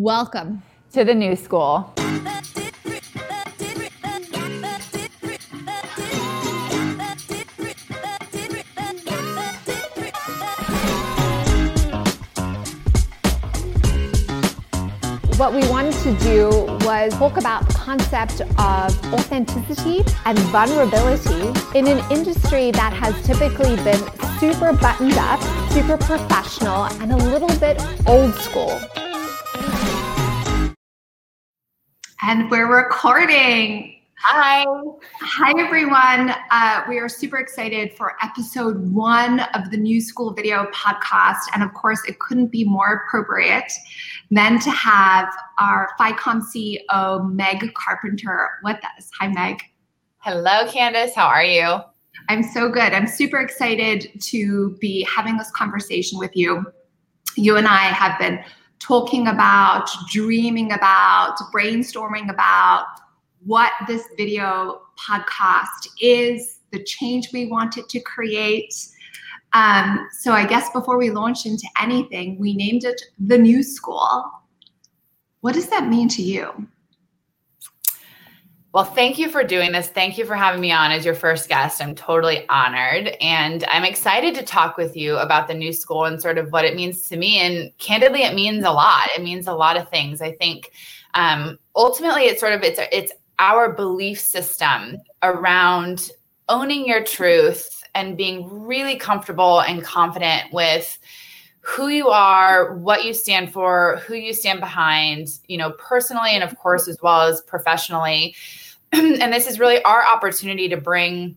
Welcome to the new school. what we wanted to do was talk about the concept of authenticity and vulnerability in an industry that has typically been super buttoned up, super professional, and a little bit old school. And we're recording. Hi. Hi, everyone. Uh, we are super excited for episode one of the New Skool Video podcast. And of course, it couldn't be more appropriate than to have our FiComm CEO, Meg Carpenter, with us. Hi, Meg. Hello, Candice. How are you? I'm so good. I'm super excited to be having this conversation with you. You and I have been talking about, dreaming about, brainstorming about what this video podcast is, the change we want it to create. Um, so I guess before we launch into anything, we named it the New Skool. What does that mean to you? Well, thank you for doing this. Thank you for having me on as your first guest. I'm totally honored. And I'm excited to talk with you about the new school and sort of what it means to me. And candidly, it means a lot. It means a lot of things. I think um, ultimately it's sort of it's it's our belief system around owning your truth and being really comfortable and confident with who you are, what you stand for, who you stand behind, you know, personally and of course as well as professionally. and this is really our opportunity to bring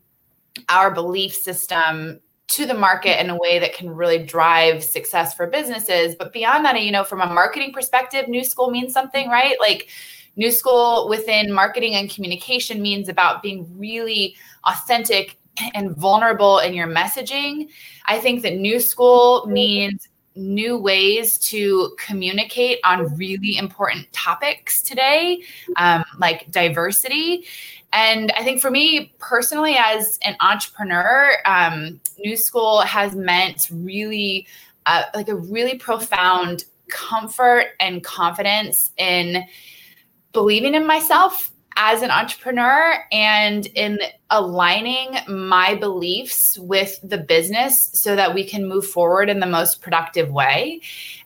our belief system to the market in a way that can really drive success for businesses. But beyond that, you know, from a marketing perspective, new school means something, right? Like New School within marketing and communication means about being really authentic and vulnerable in your messaging. I think that New School mm-hmm. means new ways to communicate on really important topics today, um, like diversity. And I think for me personally, as an entrepreneur, um, New School has meant really uh, like a really profound comfort and confidence in believing in myself as an entrepreneur and in aligning my beliefs with the business so that we can move forward in the most productive way.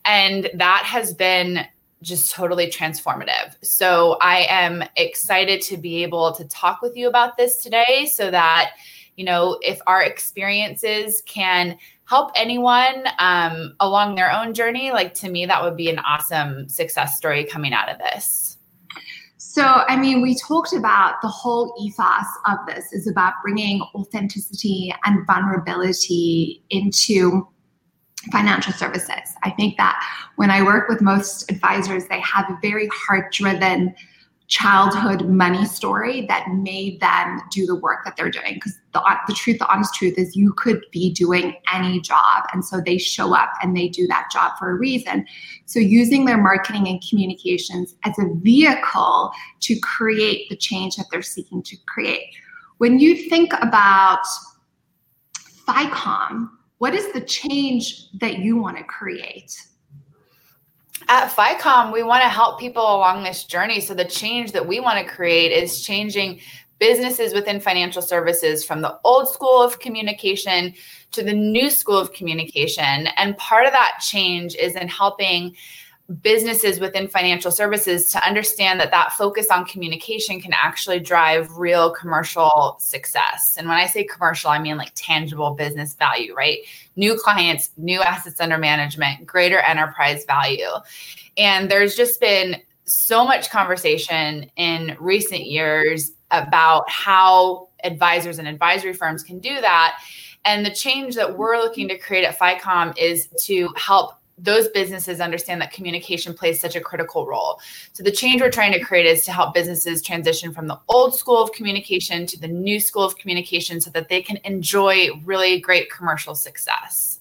And that has been just totally transformative. So I am excited to be able to talk with you about this today so that, you know, if our experiences can help anyone um, along their own journey, like to me, that would be an awesome success story coming out of this. So, I mean, we talked about the whole ethos of this is about bringing authenticity and vulnerability into financial services. I think that when I work with most advisors, they have a very heart driven childhood money story that made them do the work that they're doing. Because the, the truth the honest truth is you could be doing any job. And so they show up and they do that job for a reason. So using their marketing and communications as a vehicle to create the change that they're seeking to create. When you think about FiComm, what is the change that you want to create at FiComm, we want to help people along this journey. So the change that we want to create is changing businesses within financial services from the old school of communication to the new school of communication. And part of that change is in helping businesses within financial services to understand that that focus on communication can actually drive real commercial success. And when I say commercial, I mean like tangible business value, right? New clients, new assets under management, greater enterprise value. And there's just been so much conversation in recent years about how advisors and advisory firms can do that. And the change that we're looking to create at FiComm is to help those businesses understand that communication plays such a critical role. So the change we're trying to create is to help businesses transition from the old school of communication to the new school of communication so that they can enjoy really great commercial success.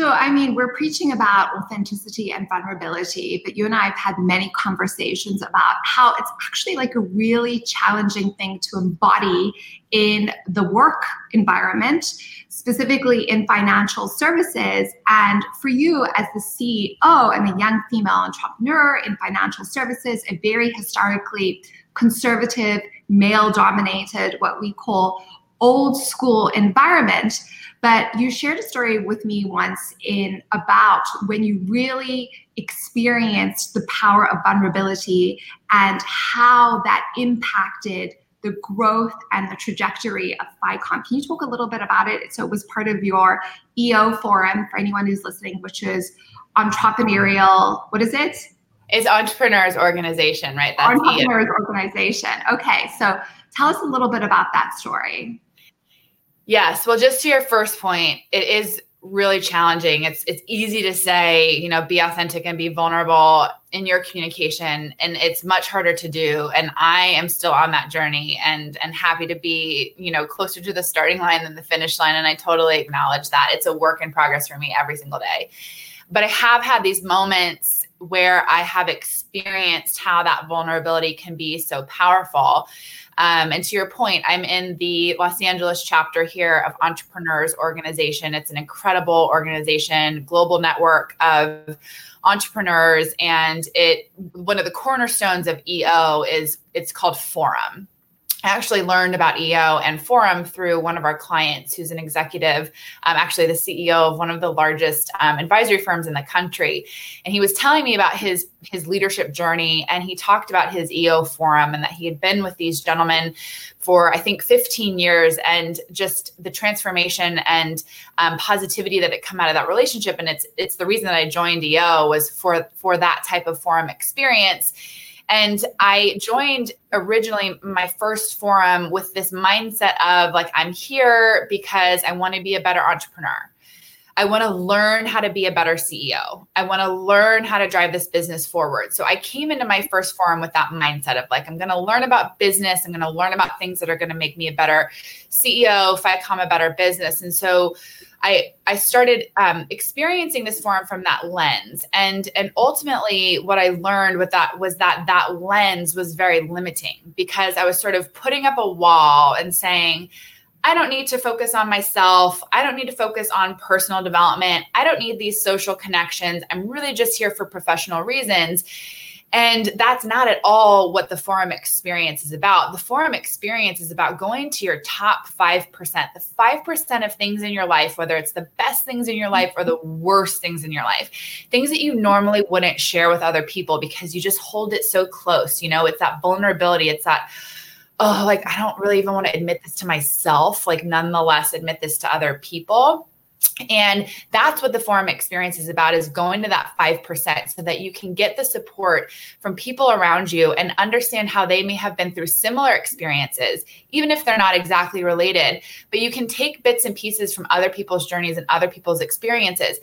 So, I mean, we're preaching about authenticity and vulnerability, but you and I have had many conversations about how it's actually like a really challenging thing to embody in the work environment, specifically in financial services. And for you, as the CEO and a young female entrepreneur in financial services, a very historically conservative, male dominated, what we call old school environment but you shared a story with me once in about when you really experienced the power of vulnerability and how that impacted the growth and the trajectory of FiComm. Can you talk a little bit about it? So it was part of your EO forum for anyone who's listening, which is entrepreneurial. What is it? It's entrepreneurs organization, right? That's entrepreneurs EO. organization. Okay, so tell us a little bit about that story. Yes. Well, just to your first point, it is really challenging. It's it's easy to say, you know, be authentic and be vulnerable in your communication and it's much harder to do and I am still on that journey and and happy to be, you know, closer to the starting line than the finish line and I totally acknowledge that. It's a work in progress for me every single day. But I have had these moments where I have experienced how that vulnerability can be so powerful. Um, and to your point, I'm in the Los Angeles chapter here of Entrepreneurs Organization. It's an incredible organization, global network of entrepreneurs, and it one of the cornerstones of EO is it's called Forum. I actually learned about EO and Forum through one of our clients who's an executive, um, actually the CEO of one of the largest um, advisory firms in the country. And he was telling me about his his leadership journey and he talked about his EO Forum and that he had been with these gentlemen for I think 15 years and just the transformation and um, positivity that had come out of that relationship. And it's it's the reason that I joined EO was for for that type of forum experience and I joined originally my first forum with this mindset of like, I'm here because I want to be a better entrepreneur. I want to learn how to be a better CEO. I want to learn how to drive this business forward. So I came into my first forum with that mindset of like, I'm going to learn about business. I'm going to learn about things that are going to make me a better CEO, if I become a better business. And so I I started um, experiencing this forum from that lens, and and ultimately, what I learned with that was that that lens was very limiting because I was sort of putting up a wall and saying. I don't need to focus on myself. I don't need to focus on personal development. I don't need these social connections. I'm really just here for professional reasons. And that's not at all what the forum experience is about. The forum experience is about going to your top 5%, the 5% of things in your life, whether it's the best things in your life or the worst things in your life, things that you normally wouldn't share with other people because you just hold it so close. You know, it's that vulnerability, it's that, oh, like I don't really even want to admit this to myself, like nonetheless admit this to other people and that's what the forum experience is about is going to that 5% so that you can get the support from people around you and understand how they may have been through similar experiences even if they're not exactly related. But you can take bits and pieces from other people's journeys and other people's experiences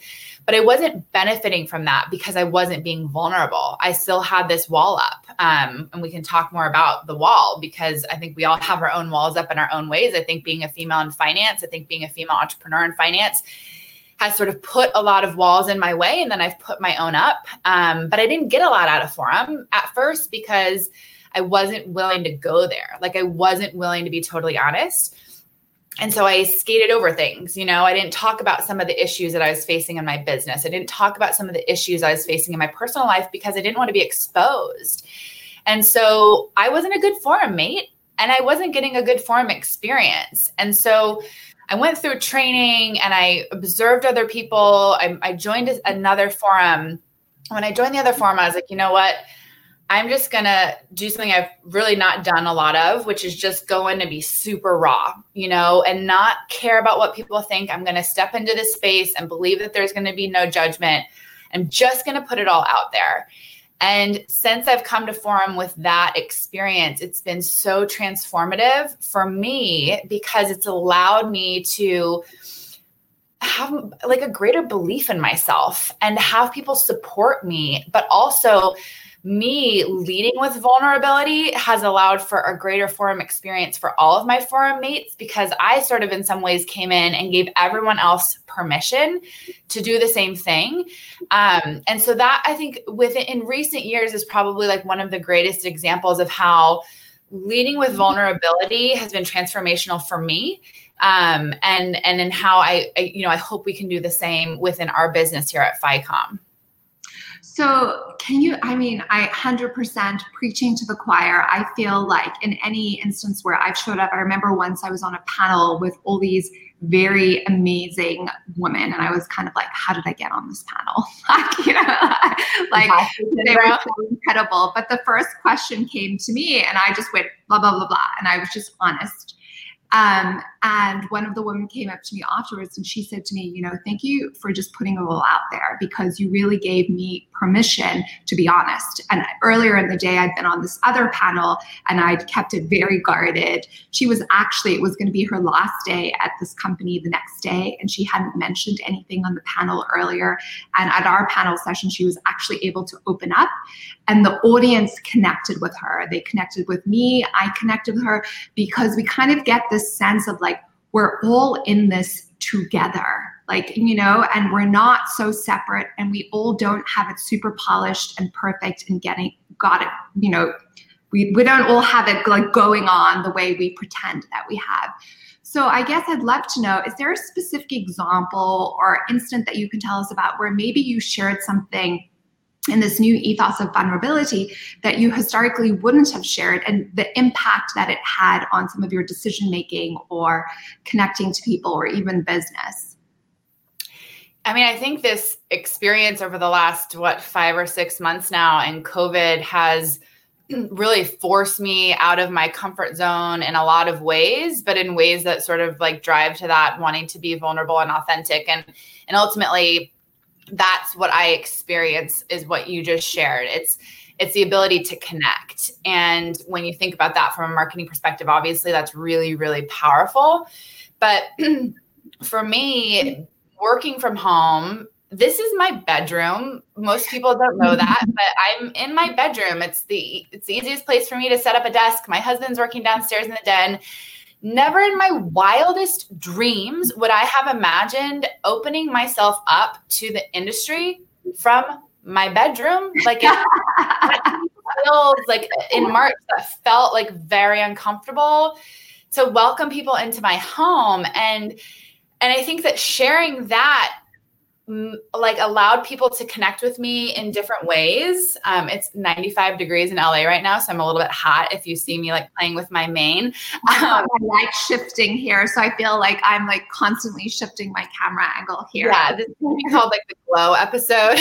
but I wasn't benefiting from that because I wasn't being vulnerable. I still had this wall up. Um, and we can talk more about the wall because I think we all have our own walls up in our own ways. I think being a female in finance, I think being a female entrepreneur in finance has sort of put a lot of walls in my way. And then I've put my own up. Um, but I didn't get a lot out of Forum at first because I wasn't willing to go there. Like I wasn't willing to be totally honest and so I skated over things. You know, I didn't talk about some of the issues that I was facing in my business. I didn't talk about some of the issues I was facing in my personal life because I didn't want to be exposed. And so I wasn't a good forum mate and I wasn't getting a good forum experience. And so I went through training and I observed other people. I, I joined another forum. When I joined the other forum, I was like, you know what? I'm just gonna do something I've really not done a lot of, which is just going to be super raw, you know, and not care about what people think. I'm gonna step into this space and believe that there's gonna be no judgment. I'm just gonna put it all out there. And since I've come to Forum with that experience, it's been so transformative for me because it's allowed me to have like a greater belief in myself and have people support me, but also me leading with vulnerability has allowed for a greater forum experience for all of my forum mates because I sort of, in some ways, came in and gave everyone else permission to do the same thing. Um, and so that I think within in recent years is probably like one of the greatest examples of how leading with vulnerability has been transformational for me um, and and in how I, I, you know I hope we can do the same within our business here at FiComm. So, can you? I mean, I 100% preaching to the choir. I feel like in any instance where I've showed up, I remember once I was on a panel with all these very amazing women, and I was kind of like, "How did I get on this panel?" like, you know, like they were so incredible. But the first question came to me, and I just went blah blah blah blah, and I was just honest um, and one of the women came up to me afterwards and she said to me, you know, thank you for just putting it all out there because you really gave me permission to be honest. And earlier in the day, I'd been on this other panel and I'd kept it very guarded. She was actually, it was going to be her last day at this company the next day. And she hadn't mentioned anything on the panel earlier. And at our panel session, she was actually able to open up and the audience connected with her. They connected with me. I connected with her because we kind of get this sense of like, we're all in this together like you know and we're not so separate and we all don't have it super polished and perfect and getting got it you know we, we don't all have it like going on the way we pretend that we have so i guess i'd love to know is there a specific example or instant that you can tell us about where maybe you shared something in this new ethos of vulnerability that you historically wouldn't have shared and the impact that it had on some of your decision making or connecting to people or even business? I mean i think this experience over the last what five or six months now and covid has really forced me out of my comfort zone in a lot of ways but in ways that sort of like drive to that wanting to be vulnerable and authentic and and ultimately that's what I experience is what you just shared. It's it's the ability to connect. And when you think about that from a marketing perspective, obviously that's really, really powerful. But for me, working from home, this is my bedroom. Most people don't know that, but I'm in my bedroom. It's the it's the easiest place for me to set up a desk. My husband's working downstairs in the den Never in my wildest dreams would I have imagined opening myself up to the industry from my bedroom. Like it feels like in March that felt like very uncomfortable to welcome people into my home and and I think that sharing that like allowed people to connect with me in different ways. Um, it's 95 degrees in LA right now, so I'm a little bit hot if you see me like playing with my mane. Um, I like shifting here, so I feel like I'm like constantly shifting my camera angle here. Yeah, this is be called like the glow episode.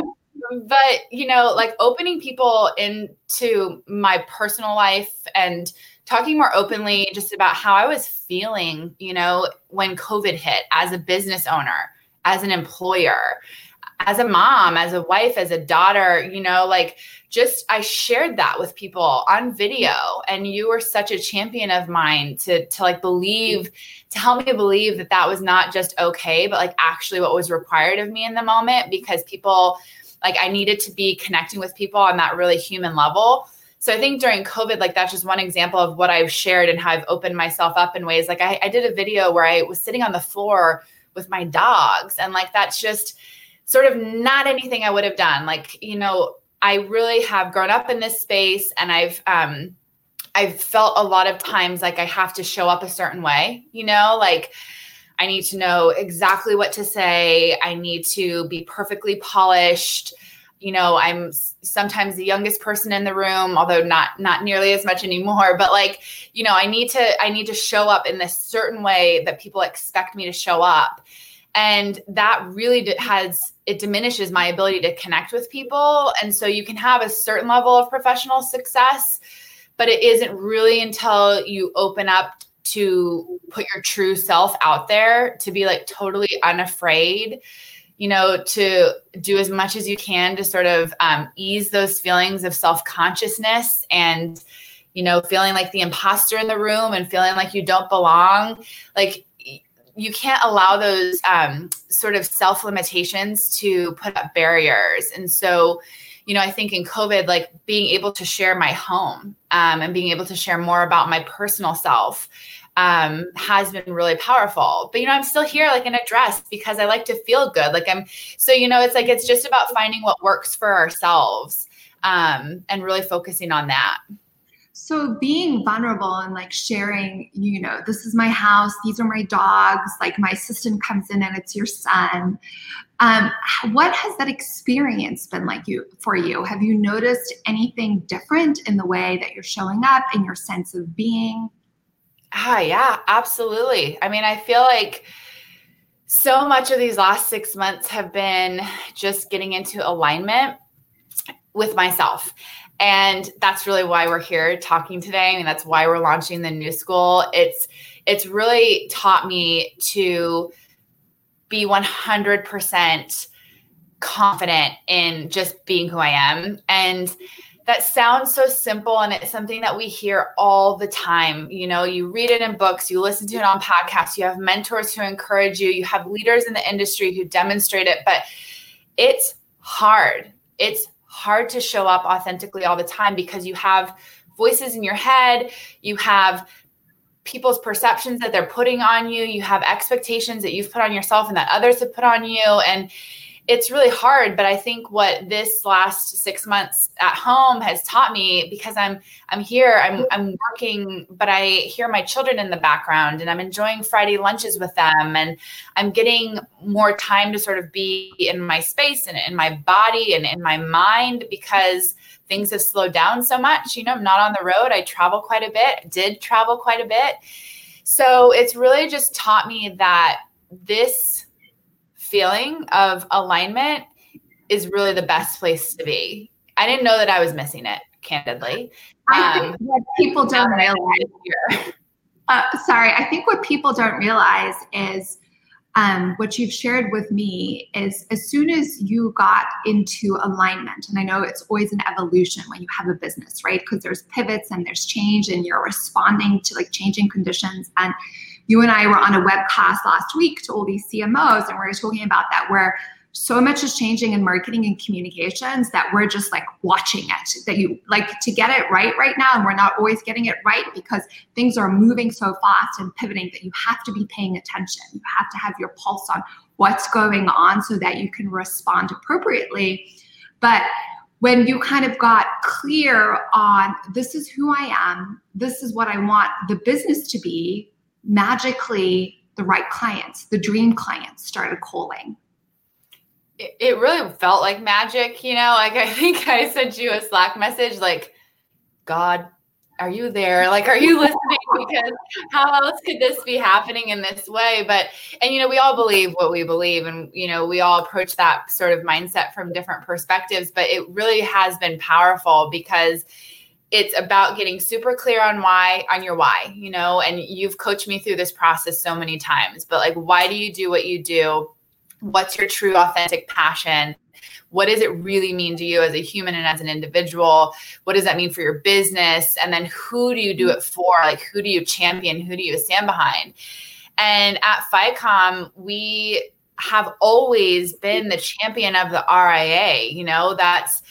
but you know, like opening people into my personal life and talking more openly just about how I was feeling, you know, when COVID hit as a business owner, as an employer, as a mom, as a wife, as a daughter, you know, like just I shared that with people on video. And you were such a champion of mine to to like believe to help me believe that that was not just okay, but like actually what was required of me in the moment because people like I needed to be connecting with people on that really human level so I think during COVID, like that's just one example of what I've shared and how I've opened myself up in ways. Like I, I did a video where I was sitting on the floor with my dogs, and like that's just sort of not anything I would have done. Like, you know, I really have grown up in this space and I've um I've felt a lot of times like I have to show up a certain way, you know, like I need to know exactly what to say. I need to be perfectly polished you know i'm sometimes the youngest person in the room although not not nearly as much anymore but like you know i need to i need to show up in this certain way that people expect me to show up. And that really has it diminishes my ability to connect with people. And so you can have a certain level of professional success but it isn't really until you open up to put your true self out there to be like totally unafraid you know, to do as much as you can to sort of um, ease those feelings of self consciousness and, you know, feeling like the imposter in the room and feeling like you don't belong. Like, you can't allow those um, sort of self limitations to put up barriers. And so, you know, I think in COVID, like being able to share my home um, and being able to share more about my personal self um, has been really powerful. But you know, I'm still here like in a dress because I like to feel good. Like I'm so you know, it's like it's just about finding what works for ourselves um, and really focusing on that. So being vulnerable and like sharing, you know, this is my house, these are my dogs, like my assistant comes in and it's your son. Um, what has that experience been like you for you? Have you noticed anything different in the way that you're showing up in your sense of being? Ah, yeah, absolutely. I mean, I feel like so much of these last six months have been just getting into alignment with myself. And that's really why we're here talking today. I mean, that's why we're launching the new school. It's it's really taught me to be 100% confident in just being who i am. And that sounds so simple and it's something that we hear all the time. You know you read it in books you listen to it on podcasts you have mentors who encourage you you have leaders in the industry who demonstrate it but it's hard. It's hard to show up authentically all the time because you have voices in your head, you have people's perceptions that they're putting on you, you have expectations that you've put on yourself and that others have put on you and it's really hard but i think what this last six months at home has taught me because i'm i'm here i'm i'm working but i hear my children in the background and i'm enjoying friday lunches with them and i'm getting more time to sort of be in my space and in my body and in my mind because things have slowed down so much. You know i'm not on the road. I travel quite a bit did travel quite a bit. So it's really just taught me that this feeling of alignment is really the best place to be. I didn't know that I was missing it, candidly. I think um, what people don't realize. Uh, sorry, I think what people don't realize is um, what you've shared with me is as soon as you got into alignment, and I know it's always an evolution when you have a business, right? Because there's pivots and there's change, and you're responding to like changing conditions. And you and I were on a webcast last week to all these CMOs, and we were talking about that where so much is changing in marketing and communications that we're just like watching it that you like to get it right right now and we're not always getting it right because things are moving so fast and pivoting that you have to be paying attention. You have to have your pulse on what's going on so that you can respond appropriately. But when you kind of got clear on this is who i am. This is what i want the business to be magically the right clients, the dream clients started calling. It, it really felt like magic, you know. Like I think I sent you a Slack message, like, God, are you there? Like, are you listening? Because how else could this be happening in this way? But, and you know, we all believe what we believe, and you know, we all approach that sort of mindset from different perspectives. But it really has been powerful because it's about getting super clear on why on your why you know? And you've coached me through this process so many times but like why do you do what you do? What's your true authentic passion? What does it really mean to you as a human and as an individual? What does that mean for your business? And then who do you do it for? Like who do you champion? Who do you stand behind? And at FiComm we have always been the champion of the RIA you know? That's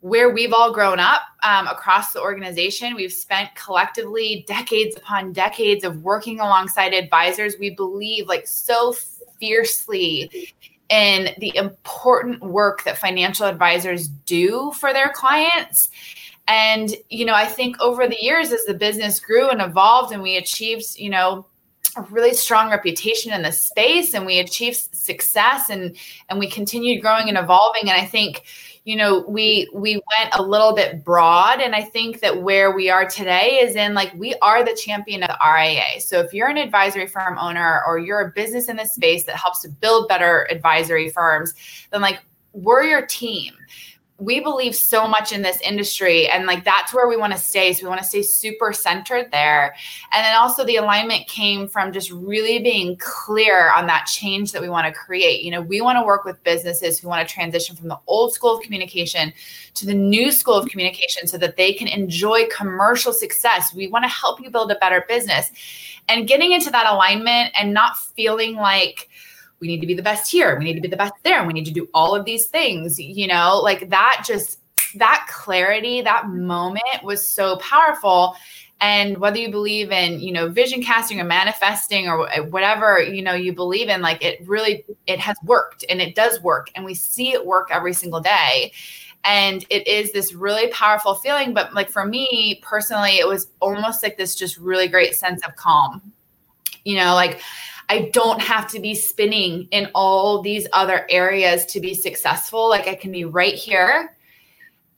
where we've all grown up um, across the organization. We've spent collectively decades upon decades of working alongside advisors. We believe like so fiercely in the important work that financial advisors do for their clients. And, you know, I think over the years, as the business grew and evolved and we achieved, you know, a really strong reputation in the space and we achieved success and and we continued growing and evolving and i think you know we we went a little bit broad and i think that where we are today is in like we are the champion of the ria so if you're an advisory firm owner or you're a business in this space that helps to build better advisory firms then like we're your team we believe so much in this industry and like that's where we want to stay so we want to stay super centered there. And then also the alignment came from just really being clear on that change that we want to create. You know we want to work with businesses who want to transition from the old school of communication to the new school of communication so that they can enjoy commercial success. We want to help you build a better business. And getting into that alignment and not feeling like we need to be the best here we need to be the best there and we need to do all of these things you know like that just that clarity that moment was so powerful. And whether you believe in you know vision casting or manifesting or whatever you know you believe in like it really it has worked and it does work and we see it work every single day. And it is this really powerful feeling but like for me personally it was almost like this just really great sense of calm. You know like I don't have to be spinning in all these other areas to be successful. Like I can be right here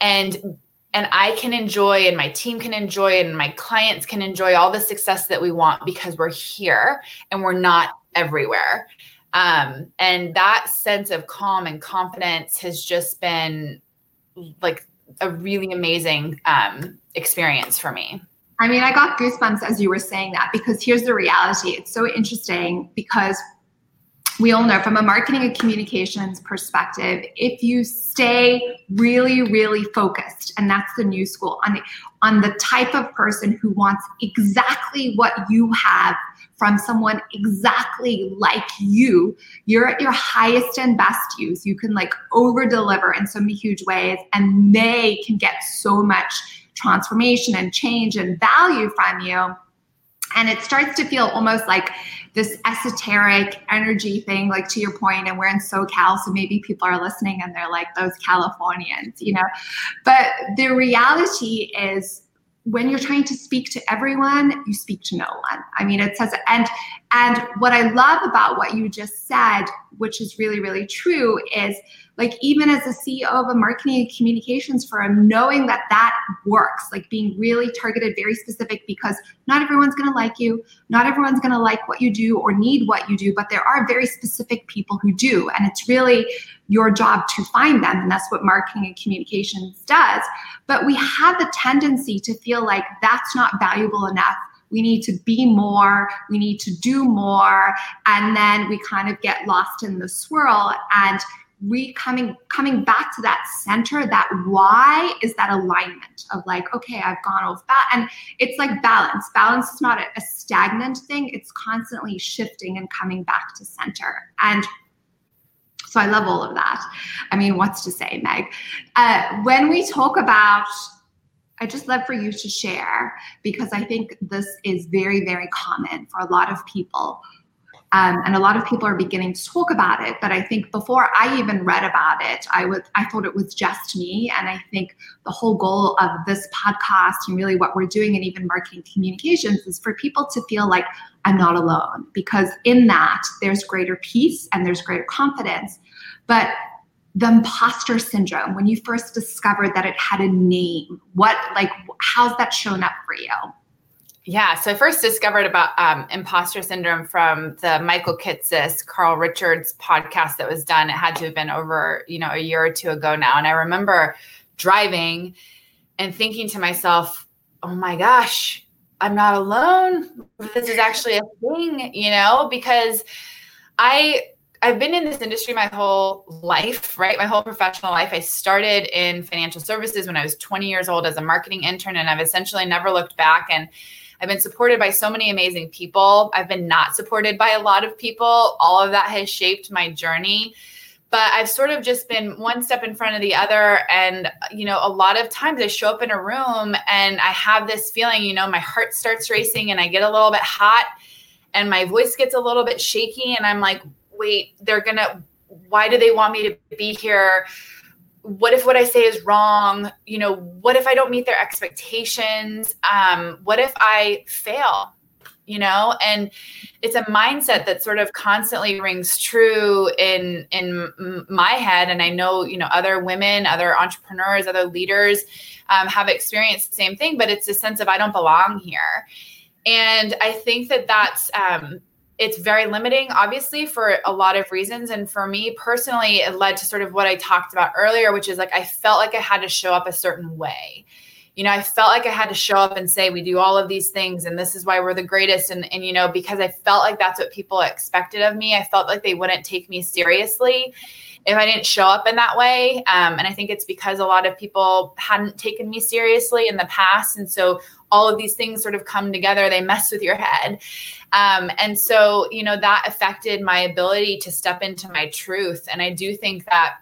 and and I can enjoy and my team can enjoy and my clients can enjoy all the success that we want because we're here and we're not everywhere. Um, and that sense of calm and confidence has just been like a really amazing um, experience for me. I mean, I got goosebumps as you were saying that because here's the reality. It's so interesting because we all know from a marketing and communications perspective, if you stay really, really focused, and that's the new school, on the, on the type of person who wants exactly what you have from someone exactly like you, you're at your highest and best use. You can like over deliver in so many huge ways, and they can get so much transformation and change and value from you. And it starts to feel almost like this esoteric energy thing, like to your point, and we're in SoCal, so maybe people are listening and they're like those Californians, you know. But the reality is when you're trying to speak to everyone, you speak to no one. I mean, it says, and and what I love about what you just said, which is really, really true, is like even as a CEO of a marketing and communications firm, knowing that that works, like being really targeted, very specific, because not everyone's going to like you, not everyone's going to like what you do or need what you do, but there are very specific people who do, and it's really your job to find them, and that's what marketing and communications does. But we have the tendency to feel like that's not valuable enough we need to be more we need to do more and then we kind of get lost in the swirl and re coming coming back to that center that why is that alignment of like okay i've gone off that and it's like balance. Balance is not a, a stagnant thing it's constantly shifting and coming back to center and so i love all of that. I mean what's to say meg? Uh, when we talk about I just love for you to share because I think this is very, very common for a lot of people um, and a lot of people are beginning to talk about it. But I think before I even read about it, I would I thought it was just me. And I think the whole goal of this podcast and really what we're doing and even marketing communications is for people to feel like I'm not alone because in that there's greater peace and there's greater confidence. But the imposter syndrome, when you first discovered that it had a name, what like how's that shown up for you? Yeah, so I first discovered about um, imposter syndrome from the Michael Kitces, Carl Richards podcast that was done. It had to have been over, you know, a year or two ago now. And I remember driving and thinking to myself, oh my gosh, I'm not alone. This is actually a thing, you know, because I I've been in this industry my whole life, right? My whole professional life. I started in financial services when I was 20 years old as a marketing intern, and I've essentially never looked back. And I've been supported by so many amazing people. I've been not supported by a lot of people. All of that has shaped my journey. But I've sort of just been one step in front of the other. And, you know, a lot of times I show up in a room and I have this feeling, you know, my heart starts racing and I get a little bit hot and my voice gets a little bit shaky. And I'm like, wait, they're going to, why do they want me to be here? what if what I say is wrong? You know, what if I don't meet their expectations? Um, what if I fail? You know, and it's a mindset that sort of constantly rings true in in my head. And I know, you know, other women, other entrepreneurs, other leaders um, have experienced the same thing. But it's a sense of I don't belong here, and I think that that's um, it's very limiting, obviously, for a lot of reasons. And for me personally, it led to sort of what I talked about earlier, which is like I felt like I had to show up a certain way. You know, I felt like I had to show up and say, we do all of these things and this is why we're the greatest. And, and, you know, because I felt like that's what people expected of me, I felt like they wouldn't take me seriously if I didn't show up in that way. Um, and I think it's because a lot of people hadn't taken me seriously in the past. And so all of these things sort of come together, they mess with your head. Um, and so, you know, that affected my ability to step into my truth. And I do think that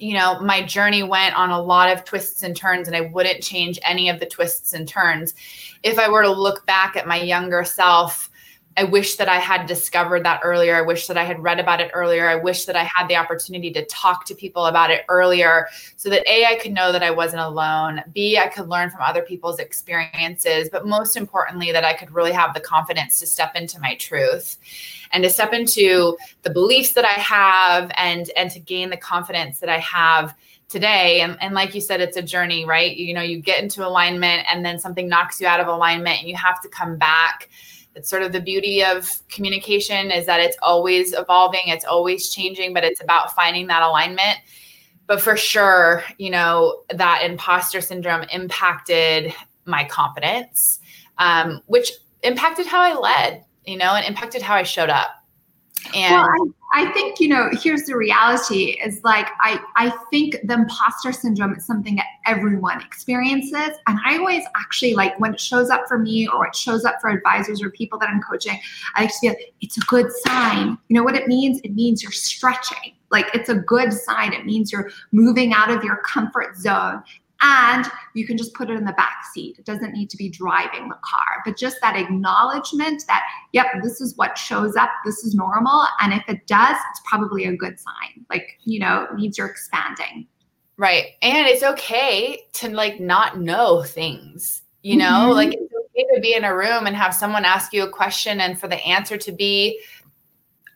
you know, my journey went on a lot of twists and turns, and I wouldn't change any of the twists and turns. If I were to look back at my younger self, I wish that I had discovered that earlier. I wish that I had read about it earlier. I wish that I had the opportunity to talk to people about it earlier so that A, I could know that I wasn't alone. B, I could learn from other people's experiences. But most importantly, that I could really have the confidence to step into my truth and to step into the beliefs that I have and, and to gain the confidence that I have today and, and like you said it's a journey right you know you get into alignment and then something knocks you out of alignment and you have to come back it's sort of the beauty of communication is that it's always evolving, it's always changing, but it's about finding that alignment. But for sure, you know, that imposter syndrome impacted my confidence, um, which impacted how I led, you know, and impacted how I showed up. And well, I, I think, you know, here's the reality is like, I, I think the imposter syndrome is something that everyone experiences. And I always actually like when it shows up for me or it shows up for advisors or people that I'm coaching, I just feel it's a good sign. You know what it means? It means you're stretching. Like it's a good sign. It means you're moving out of your comfort zone and you can just put it in the back seat. It doesn't need to be driving the car, but just that acknowledgement that, yep, this is what shows up, this is normal. And if it does, it's probably a good sign. Like, you know, it means you're expanding. Right. And it's okay to like not know things, you know, mm-hmm. like it's okay to be in a room and have someone ask you a question and for the answer to be,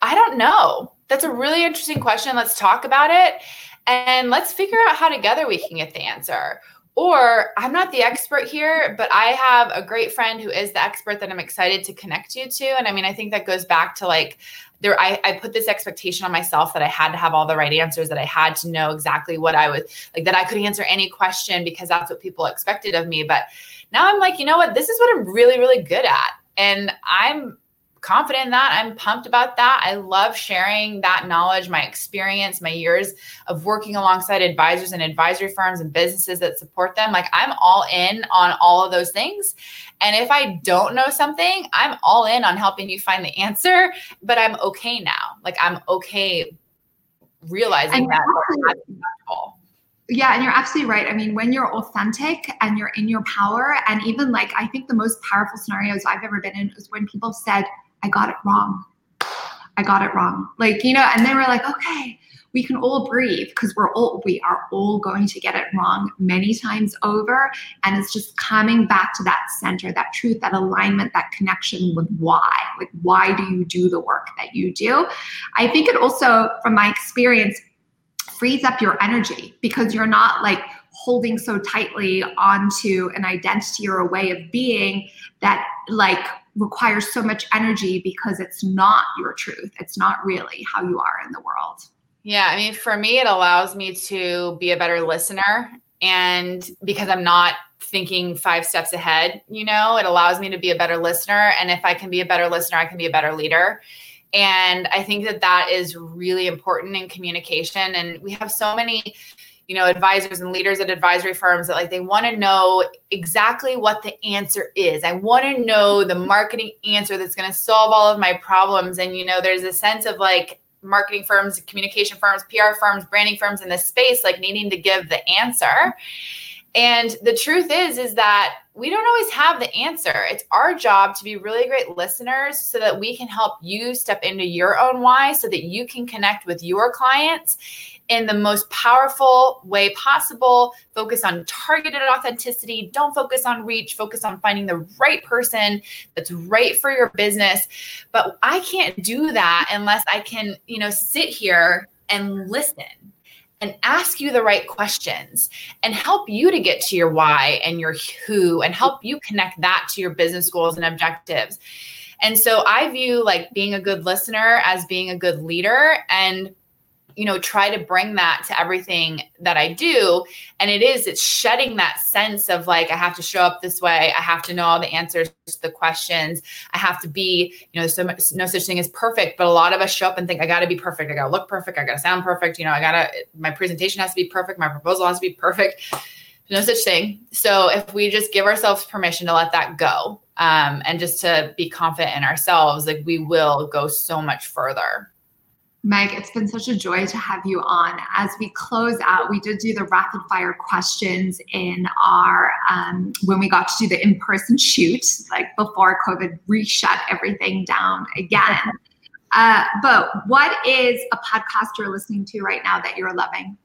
I don't know. That's a really interesting question. Let's talk about it and let's figure out how together we can get the answer. Or I'm not the expert here, but I have a great friend who is the expert that I'm excited to connect you to. And I mean, I think that goes back to like there, I, I put this expectation on myself that I had to have all the right answers, that I had to know exactly what I was like, that I could answer any question because that's what people expected of me. But now I'm like, you know what? This is what I'm really, really good at. And I'm confident in that. I'm pumped about that. I love sharing that knowledge, my experience, my years of working alongside advisors and advisory firms and businesses that support them. Like I'm all in on all of those things. And if I don't know something, I'm all in on helping you find the answer, but I'm okay now. Like I'm okay realizing that. Yeah, and you're absolutely right. I mean, when you're authentic and you're in your power, and even like I think the most powerful scenarios I've ever been in is when people said, I got it wrong. I got it wrong. Like, you know, and then we're like, okay, we can all breathe because we're all we are all going to get it wrong many times over and it's just coming back to that center that truth that alignment that connection with why like why do you do the work that you do i think it also from my experience frees up your energy because you're not like holding so tightly onto an identity or a way of being that like requires so much energy because it's not your truth. It's not really how you are in the world. Yeah, I mean, for me, it allows me to be a better listener. And because I'm not thinking five steps ahead, you know, it allows me to be a better listener. And if I can be a better listener, I can be a better leader. And I think that that is really important in communication. And we have so many you know advisors and leaders at advisory firms that like they want to know exactly what the answer is. I want to know the marketing answer that's going to solve all of my problems. And you know there's a sense of like marketing firms communication firms pr firms branding firms in this space like needing to give the answer. And the truth is is that we don't always have the answer. It's our job to be really great listeners so that we can help you step into your own why so that you can connect with your clients in the most powerful way possible. Focus on targeted authenticity. Don't focus on reach. Focus on finding the right person that's right for your business. But I can't do that unless I can, you know, sit here and listen and ask you the right questions and help you to get to your why and your who and help you connect that to your business goals and objectives. And so I view like being a good listener as being a good leader and you know try to bring that to everything that i do. And it is it's shedding that sense of like i have to show up this way. I have to know all the answers to the questions. I have to be you know so much, no such thing as perfect but a lot of us show up and think i got to be perfect. I got to look perfect. I got to sound perfect. You know i got to my presentation has to be perfect. My proposal has to be perfect. No such thing. So if we just give ourselves permission to let that go um, and just to be confident in ourselves like we will go so much further Meg, it's been such a joy to have you on. As we close out, we did do the rapid fire questions in our um, when we got to do the in person shoot, like before COVID reshut everything down again. Uh, but what is a podcast you're listening to right now that you're loving?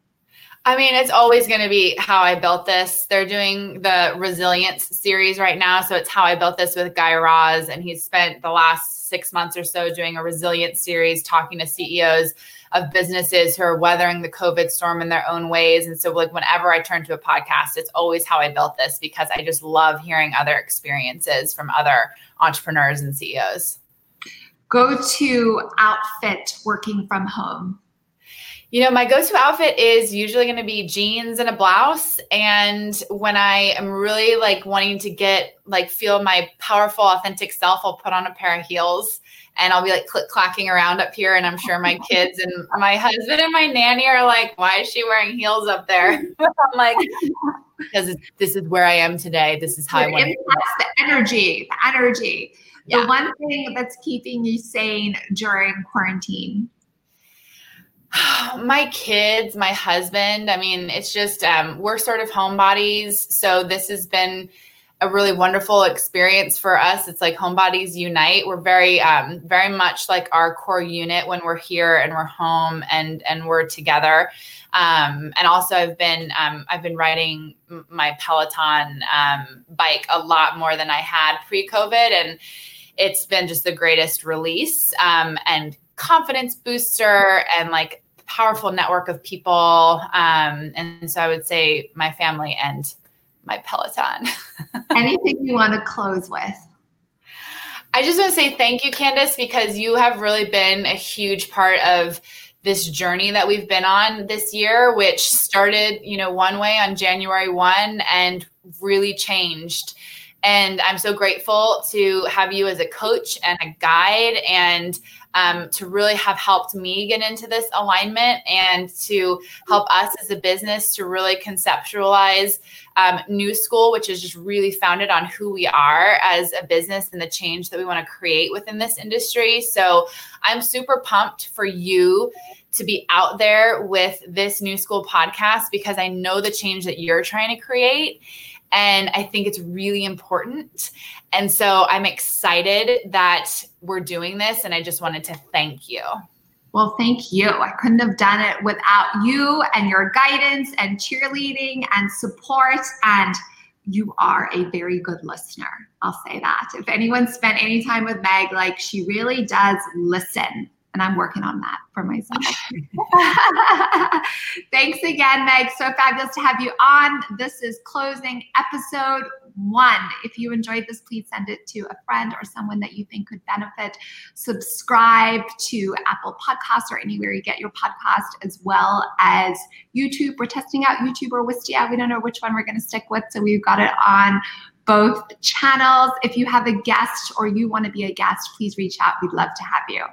I mean, it's always going to be how I built this. They're doing the resilience series right now. So it's how I built this with Guy Raz. And he's spent the last six months or so doing a resilience series, talking to CEOs of businesses who are weathering the COVID storm in their own ways. And so, like, whenever I turn to a podcast, it's always how I built this because I just love hearing other experiences from other entrepreneurs and CEOs. Go to outfit working from home. You know, my go to outfit is usually going to be jeans and a blouse. And when I am really like wanting to get, like, feel my powerful, authentic self, I'll put on a pair of heels and I'll be like click clacking around up here. And I'm sure my kids and my husband and my nanny are like, why is she wearing heels up there? I'm like, because this is where I am today. This is how I want to. The energy, the energy. Yeah. The one thing that's keeping you sane during quarantine my kids, my husband. I mean, it's just um, we're sort of homebodies, so this has been a really wonderful experience for us. It's like homebodies unite. We're very, um, very much like our core unit when we're here and we're home and and we're together. Um, and also, I've been um, I've been riding my Peloton um, bike a lot more than I had pre-COVID, and it's been just the greatest release um, and confidence booster and like powerful network of people. Um, and so I would say my family and my Peloton. Anything you want to close with? I just want to say thank you, Candice, because you have really been a huge part of this journey that we've been on this year, which started, you know, one way on January 1 and really changed. And I'm so grateful to have you as a coach and a guide and um, to really have helped me get into this alignment and to help us as a business to really conceptualize um, New Skool, which is just really founded on who we are as a business and the change that we want to create within this industry. So I'm super pumped for you to be out there with this New Skool podcast because I know the change that you're trying to create. And I think it's really important. And so I'm excited that we're doing this. And I just wanted to thank you. Well, thank you. I couldn't have done it without you and your guidance and cheerleading and support. And you are a very good listener. I'll say that. If anyone spent any time with Meg, like she really does listen and I'm working on that for myself. Thanks again, Meg. So fabulous to have you on. This is closing episode one. If you enjoyed this, please send it to a friend or someone that you think could benefit. Subscribe to Apple Podcasts or anywhere you get your podcast, as well as YouTube. We're testing out YouTube or Wistia. We don't know which one we're going to stick with, so we've got it on both channels. If you have a guest or you want to be a guest, please reach out. We'd love to have you.